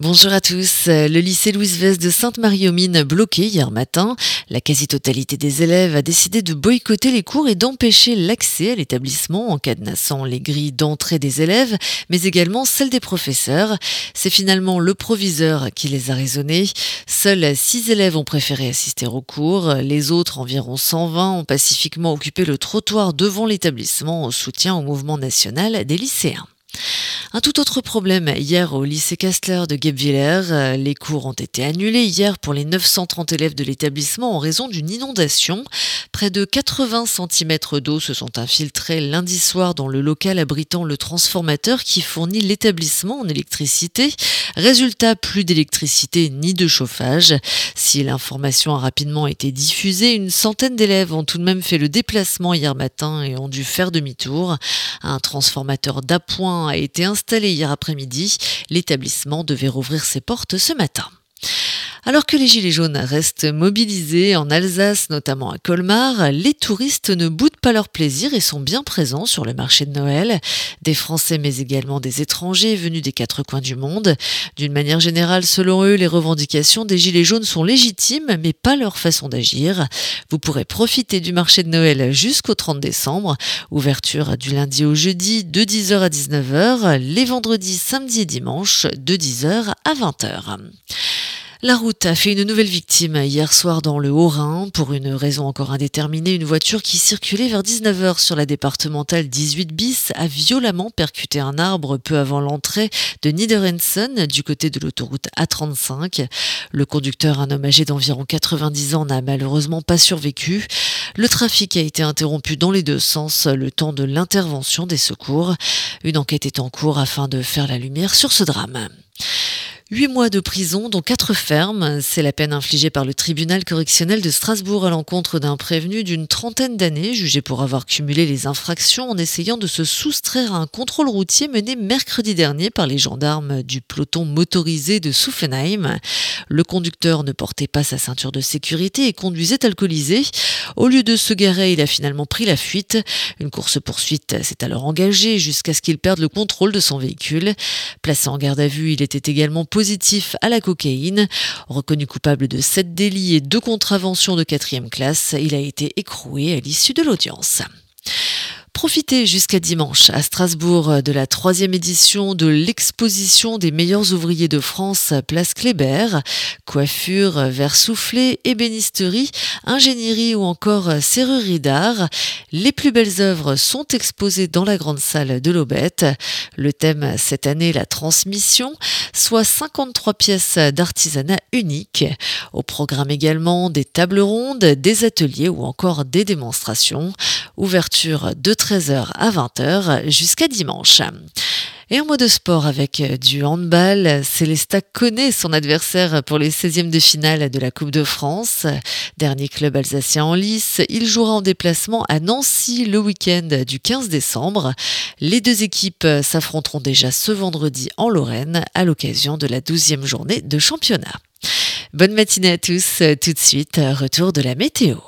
Bonjour à tous. Le lycée Louise Veste de Sainte-Marie-aux-Mines bloqué hier matin. La quasi-totalité des élèves a décidé de boycotter les cours et d'empêcher l'accès à l'établissement en cadenassant les grilles d'entrée des élèves, mais également celles des professeurs. C'est finalement le proviseur qui les a raisonnés. Seuls six élèves ont préféré assister au cours. Les autres, environ 120, ont pacifiquement occupé le trottoir devant l'établissement en soutien au mouvement national des lycéens. Un tout autre problème hier au lycée Kastler de Guebwiller. Euh, les cours ont été annulés hier pour les 930 élèves de l'établissement en raison d'une inondation. Près de 80 cm d'eau se sont infiltrés lundi soir dans le local abritant le transformateur qui fournit l'établissement en électricité. Résultat, plus d'électricité ni de chauffage. Si l'information a rapidement été diffusée, une centaine d'élèves ont tout de même fait le déplacement hier matin et ont dû faire demi-tour. Un transformateur d'appoint a été installé installé hier après-midi. L'établissement devait rouvrir ses portes ce matin. Alors que les Gilets jaunes restent mobilisés en Alsace, notamment à Colmar, les touristes ne boudent pas leur plaisir et sont bien présents sur le marché de Noël. Des Français mais également des étrangers venus des quatre coins du monde. D'une manière générale, selon eux, les revendications des Gilets jaunes sont légitimes mais pas leur façon d'agir. Vous pourrez profiter du marché de Noël jusqu'au 30 décembre. Ouverture du lundi au jeudi de 10h à 19h, les vendredis, samedis et dimanches de 10h à 20h. La route a fait une nouvelle victime hier soir dans le Haut-Rhin. Pour une raison encore indéterminée, une voiture qui circulait vers 19h sur la départementale 18 bis a violemment percuté un arbre peu avant l'entrée de Niederensen du côté de l'autoroute A35. Le conducteur, un homme âgé d'environ 90 ans, n'a malheureusement pas survécu. Le trafic a été interrompu dans les deux sens le temps de l'intervention des secours. Une enquête est en cours afin de faire la lumière sur ce drame. Huit mois de prison, dont quatre fermes. C'est la peine infligée par le tribunal correctionnel de Strasbourg à l'encontre d'un prévenu d'une trentaine d'années, jugé pour avoir cumulé les infractions en essayant de se soustraire à un contrôle routier mené mercredi dernier par les gendarmes du peloton motorisé de Souffenheim. Le conducteur ne portait pas sa ceinture de sécurité et conduisait alcoolisé. Au lieu de se garer, il a finalement pris la fuite. Une course-poursuite s'est alors engagée jusqu'à ce qu'il perde le contrôle de son véhicule. Placé en garde à vue, il était également positif à la cocaïne. Reconnu coupable de sept délits et deux contraventions de quatrième classe, il a été écroué à l'issue de l'audience. Profitez jusqu'à dimanche à Strasbourg de la troisième édition de l'exposition des meilleurs ouvriers de France Place Kléber. Coiffure, verre soufflé, ébénisterie, ingénierie ou encore serrurerie d'art. Les plus belles œuvres sont exposées dans la grande salle de l'Aubette. Le thème cette année, la transmission, soit 53 pièces d'artisanat uniques. Au programme également des tables rondes, des ateliers ou encore des démonstrations. Ouverture de 13h à 20h jusqu'à dimanche. Et en mode sport avec du handball, Célesta connaît son adversaire pour les 16e de finale de la Coupe de France. Dernier club alsacien en lice, il jouera en déplacement à Nancy le week-end du 15 décembre. Les deux équipes s'affronteront déjà ce vendredi en Lorraine à l'occasion de la 12e journée de championnat. Bonne matinée à tous, tout de suite, retour de la météo.